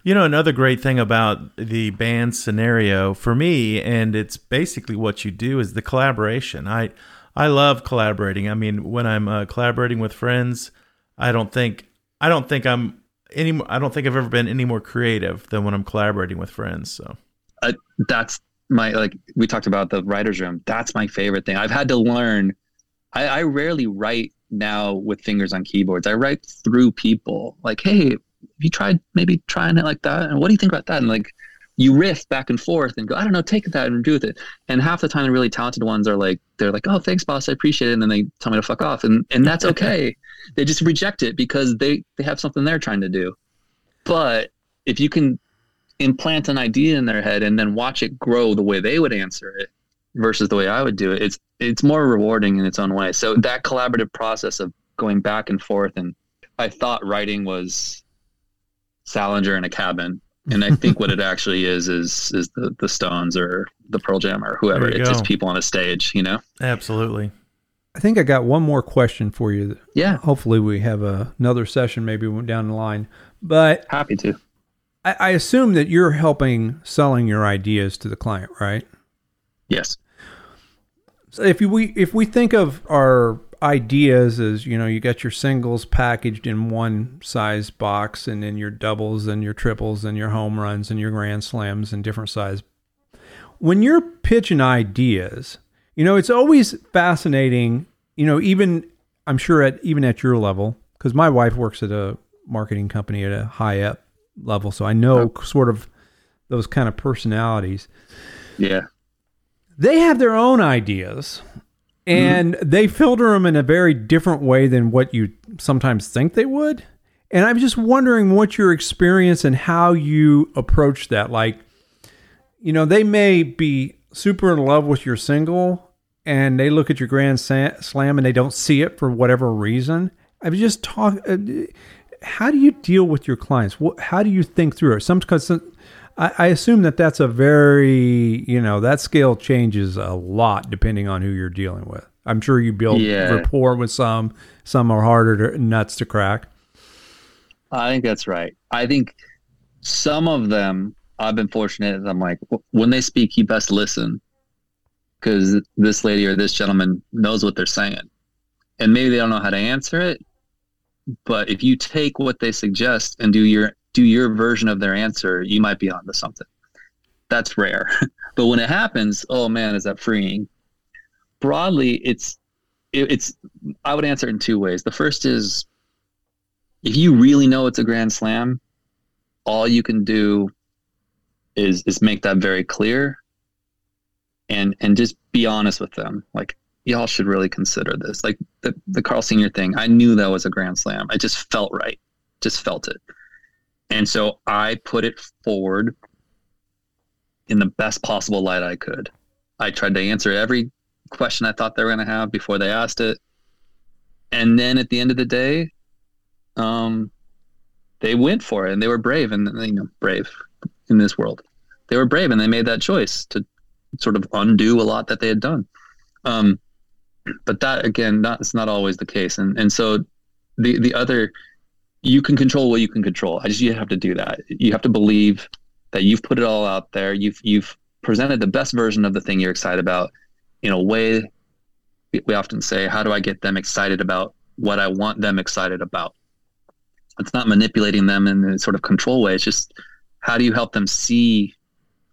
You know, another great thing about the band scenario for me, and it's basically what you do, is the collaboration. I I love collaborating. I mean, when I'm uh, collaborating with friends, I don't think I don't think I'm any. I don't think I've ever been any more creative than when I'm collaborating with friends. So uh, that's my like we talked about the writers room. That's my favorite thing. I've had to learn. I, I rarely write now with fingers on keyboards. I write through people. Like, hey, have you tried maybe trying it like that? And what do you think about that? And like, you riff back and forth and go, I don't know, take that and do with it. And half the time, the really talented ones are like, they're like, oh, thanks, boss, I appreciate it. And then they tell me to fuck off, and and that's okay. they just reject it because they they have something they're trying to do. But if you can implant an idea in their head and then watch it grow the way they would answer it versus the way I would do it, it's it's more rewarding in its own way. So that collaborative process of going back and forth and I thought writing was Salinger in a cabin. And I think what it actually is is is the, the Stones or the Pearl Jam or whoever. It's just people on a stage, you know? Absolutely. I think I got one more question for you. Yeah. Hopefully we have a, another session maybe down the line. But happy to. I, I assume that you're helping selling your ideas to the client, right? Yes. So if you, we if we think of our ideas is you know you got your singles packaged in one size box and then your doubles and your triples and your home runs and your grand slams in different size when you're pitching ideas you know it's always fascinating you know even i'm sure at even at your level because my wife works at a marketing company at a high up level, so I know oh. sort of those kind of personalities. Yeah. They have their own ideas and mm-hmm. they filter them in a very different way than what you sometimes think they would. And I'm just wondering what your experience and how you approach that. Like, you know, they may be super in love with your single and they look at your grand slam and they don't see it for whatever reason. I've just talked. Uh, how do you deal with your clients? How do you think through it? Some because I, I assume that that's a very you know that scale changes a lot depending on who you're dealing with. I'm sure you build yeah. rapport with some. Some are harder to, nuts to crack. I think that's right. I think some of them I've been fortunate. I'm like when they speak, you best listen because this lady or this gentleman knows what they're saying, and maybe they don't know how to answer it, but if you take what they suggest and do your do your version of their answer, you might be onto something. That's rare. but when it happens, oh man, is that freeing? Broadly, it's it, it's I would answer it in two ways. The first is if you really know it's a grand slam, all you can do is is make that very clear and and just be honest with them. Like y'all should really consider this. Like the, the Carl Senior thing, I knew that was a grand slam. I just felt right, just felt it. And so I put it forward in the best possible light I could. I tried to answer every question I thought they were going to have before they asked it. And then at the end of the day, um, they went for it and they were brave and you know brave in this world. They were brave and they made that choice to sort of undo a lot that they had done. Um, but that again, not it's not always the case. And and so the the other you can control what you can control. I just you have to do that. You have to believe that you've put it all out there. You've you've presented the best version of the thing you're excited about in a way we often say, how do I get them excited about what I want them excited about. It's not manipulating them in a sort of control way. It's just how do you help them see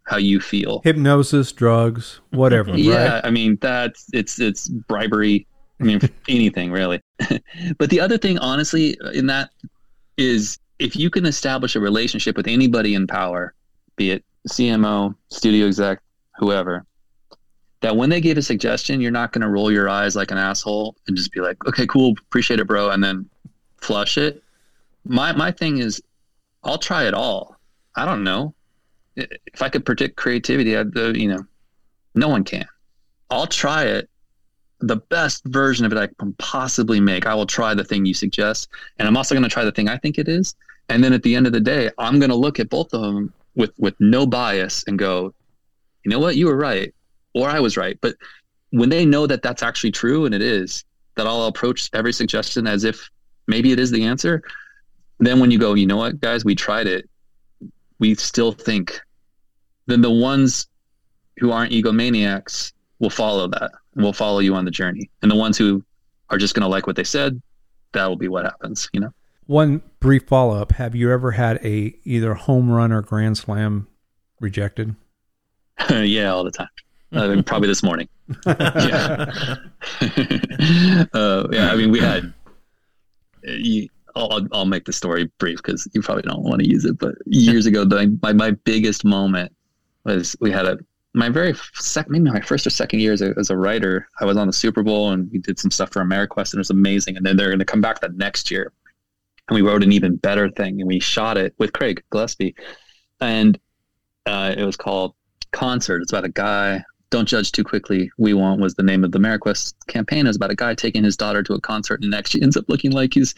how you feel? Hypnosis, drugs, whatever. yeah, right? I mean that's it's it's bribery. I mean anything really. but the other thing, honestly, in that is if you can establish a relationship with anybody in power, be it CMO, studio exec, whoever, that when they give a suggestion, you're not going to roll your eyes like an asshole and just be like, okay, cool, appreciate it, bro, and then flush it. My my thing is, I'll try it all. I don't know if I could predict creativity. I'd, uh, you know, no one can. I'll try it. The best version of it I can possibly make. I will try the thing you suggest, and I'm also going to try the thing I think it is. And then at the end of the day, I'm going to look at both of them with with no bias and go, you know what, you were right, or I was right. But when they know that that's actually true and it is, that I'll approach every suggestion as if maybe it is the answer. Then when you go, you know what, guys, we tried it. We still think. Then the ones who aren't egomaniacs will follow that will follow you on the journey. And the ones who are just going to like what they said, that will be what happens, you know? One brief follow up: Have you ever had a either home run or grand slam rejected? yeah, all the time. I mean, probably this morning. yeah. uh, yeah. I mean, we had. You, I'll, I'll make the story brief because you probably don't want to use it. But years ago, the, my my biggest moment was we had a my very second, maybe my first or second year as a, as a writer. I was on the Super Bowl and we did some stuff for AmeriQuest and it was amazing. And then they're going to come back the next year and we wrote an even better thing and we shot it with Craig Gillespie, and uh, it was called Concert. It's about a guy. Don't judge too quickly. We want was the name of the AmeriQuest campaign. It was about a guy taking his daughter to a concert and next she ends up looking like he's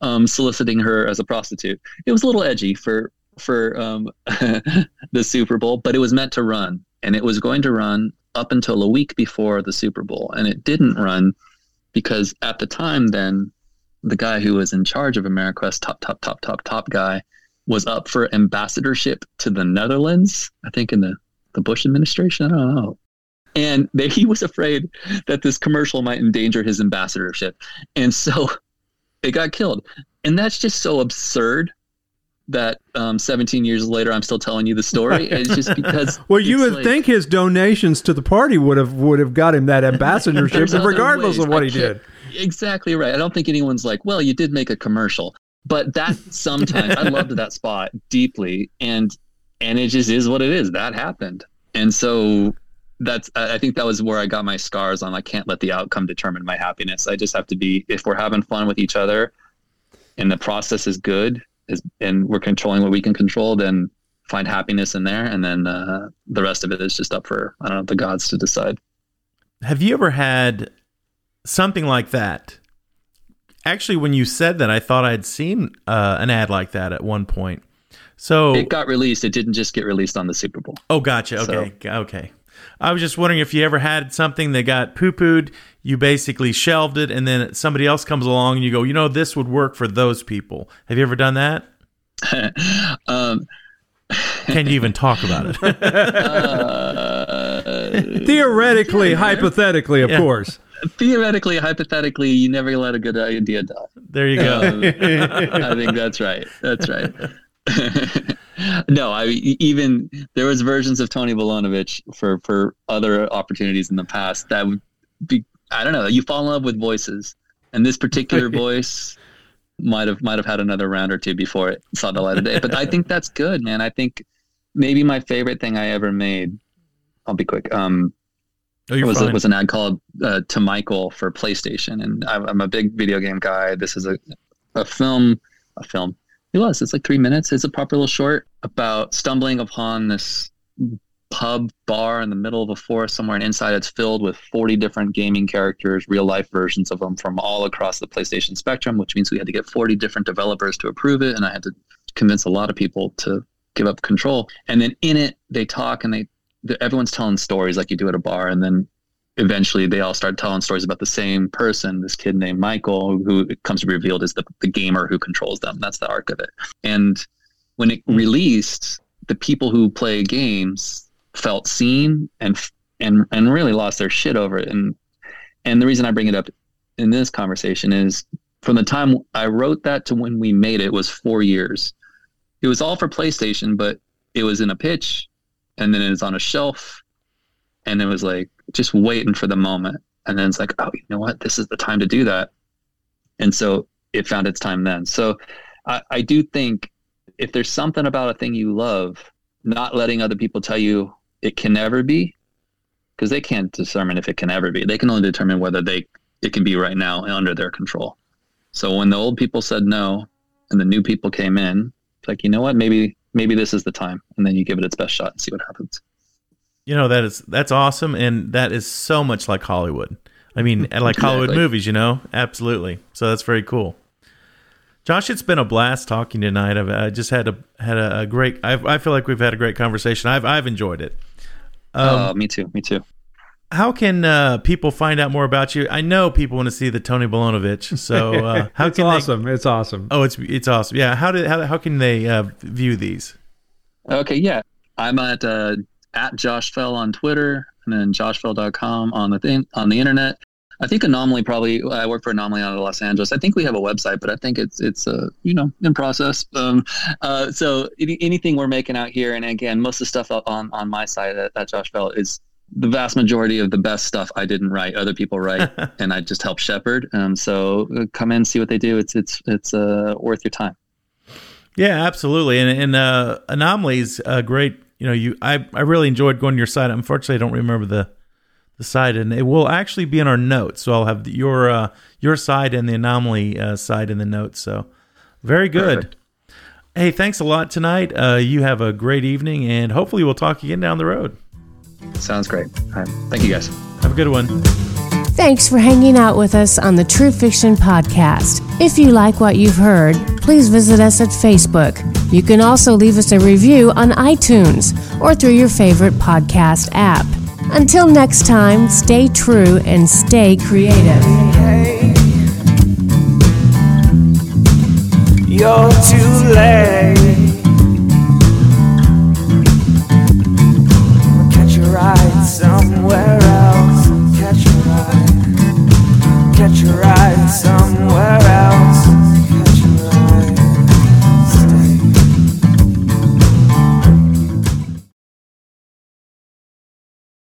um, soliciting her as a prostitute. It was a little edgy for for um, the Super Bowl, but it was meant to run, and it was going to run up until a week before the Super Bowl, and it didn't run because at the time then the guy who was in charge of AmeriQuest, top, top, top, top, top guy, was up for ambassadorship to the Netherlands, I think in the, the Bush administration. I don't know. And they, he was afraid that this commercial might endanger his ambassadorship. And so it got killed. And that's just so absurd that um, 17 years later I'm still telling you the story. It's just because. well, you would like, think his donations to the party would have would have got him that ambassadorship, regardless of what he did. Exactly right. I don't think anyone's like, well, you did make a commercial, but that sometimes I loved that spot deeply, and and it just is what it is. That happened, and so that's I think that was where I got my scars on. I can't let the outcome determine my happiness. I just have to be if we're having fun with each other, and the process is good, is and we're controlling what we can control, then find happiness in there, and then uh, the rest of it is just up for I don't know the gods to decide. Have you ever had something like that? Actually, when you said that, I thought I'd seen uh, an ad like that at one point. So it got released. It didn't just get released on the Super Bowl. Oh, gotcha. Okay, so, okay. I was just wondering if you ever had something that got poo pooed, you basically shelved it, and then somebody else comes along and you go, you know, this would work for those people. Have you ever done that? um, Can you even talk about it? uh, Theoretically, yeah, hypothetically, of yeah. course. Theoretically, hypothetically, you never let a good idea die. There you go. Um, I think that's right. That's right. no, I even there was versions of Tony Vilonovich for for other opportunities in the past that would be I don't know. You fall in love with voices, and this particular voice might have might have had another round or two before it saw the light of day. But I think that's good, man. I think maybe my favorite thing I ever made. I'll be quick. Um, oh, was fine. was an ad called uh, to Michael for PlayStation, and I'm, I'm a big video game guy. This is a a film, a film. It was. It's like three minutes. It's a proper little short about stumbling upon this pub bar in the middle of a forest somewhere, and inside it's filled with 40 different gaming characters, real life versions of them from all across the PlayStation spectrum, which means we had to get 40 different developers to approve it, and I had to convince a lot of people to give up control. And then in it, they talk and they everyone's telling stories like you do at a bar, and then eventually they all start telling stories about the same person, this kid named Michael, who comes to be revealed as the, the gamer who controls them. That's the arc of it. And when it hmm. released, the people who play games felt seen and and and really lost their shit over it. And and the reason I bring it up in this conversation is from the time I wrote that to when we made it was four years. It was all for PlayStation, but it was in a pitch and then it was on a shelf and it was like just waiting for the moment. And then it's like, oh, you know what? This is the time to do that. And so it found its time then. So I, I do think if there's something about a thing you love, not letting other people tell you it can never be, because they can't determine if it can ever be. They can only determine whether they it can be right now under their control. So when the old people said no and the new people came in, it's like, you know what, maybe maybe this is the time. And then you give it its best shot and see what happens. You know, that is that's awesome and that is so much like Hollywood. I mean, like Hollywood movies, you know? Absolutely. So that's very cool. Josh, it's been a blast talking tonight. I've I just had a had a, a great. I've, I feel like we've had a great conversation. I've I've enjoyed it. Um, uh, me too. Me too. How can uh, people find out more about you? I know people want to see the Tony Bolonovich. So uh, how it's can awesome. They... It's awesome. Oh, it's it's awesome. Yeah. How did how how can they uh, view these? Okay. Yeah, I'm at uh, at Josh Fell on Twitter and then joshfell.com on the thing on the internet. I think Anomaly probably. I work for Anomaly out of Los Angeles. I think we have a website, but I think it's it's uh, you know in process. Um, uh, so any, anything we're making out here, and again, most of the stuff on on my side at, at Josh Fell is the vast majority of the best stuff I didn't write. Other people write, and I just help shepherd. Um, so uh, come in, see what they do. It's it's it's uh, worth your time. Yeah, absolutely. And and uh, Anomalies, uh, great. You know, you I I really enjoyed going to your site. Unfortunately, I don't remember the the side, and it will actually be in our notes. So I'll have your uh, your side and the anomaly uh, side in the notes. So very good. Perfect. Hey, thanks a lot tonight. Uh, you have a great evening, and hopefully we'll talk again down the road. Sounds great. Thank you, guys. Have a good one. Thanks for hanging out with us on the True Fiction Podcast. If you like what you've heard, please visit us at Facebook. You can also leave us a review on iTunes or through your favorite podcast app. Until next time, stay true and stay creative. Hey, you're too late. Catch a ride somewhere. tried somewhere else.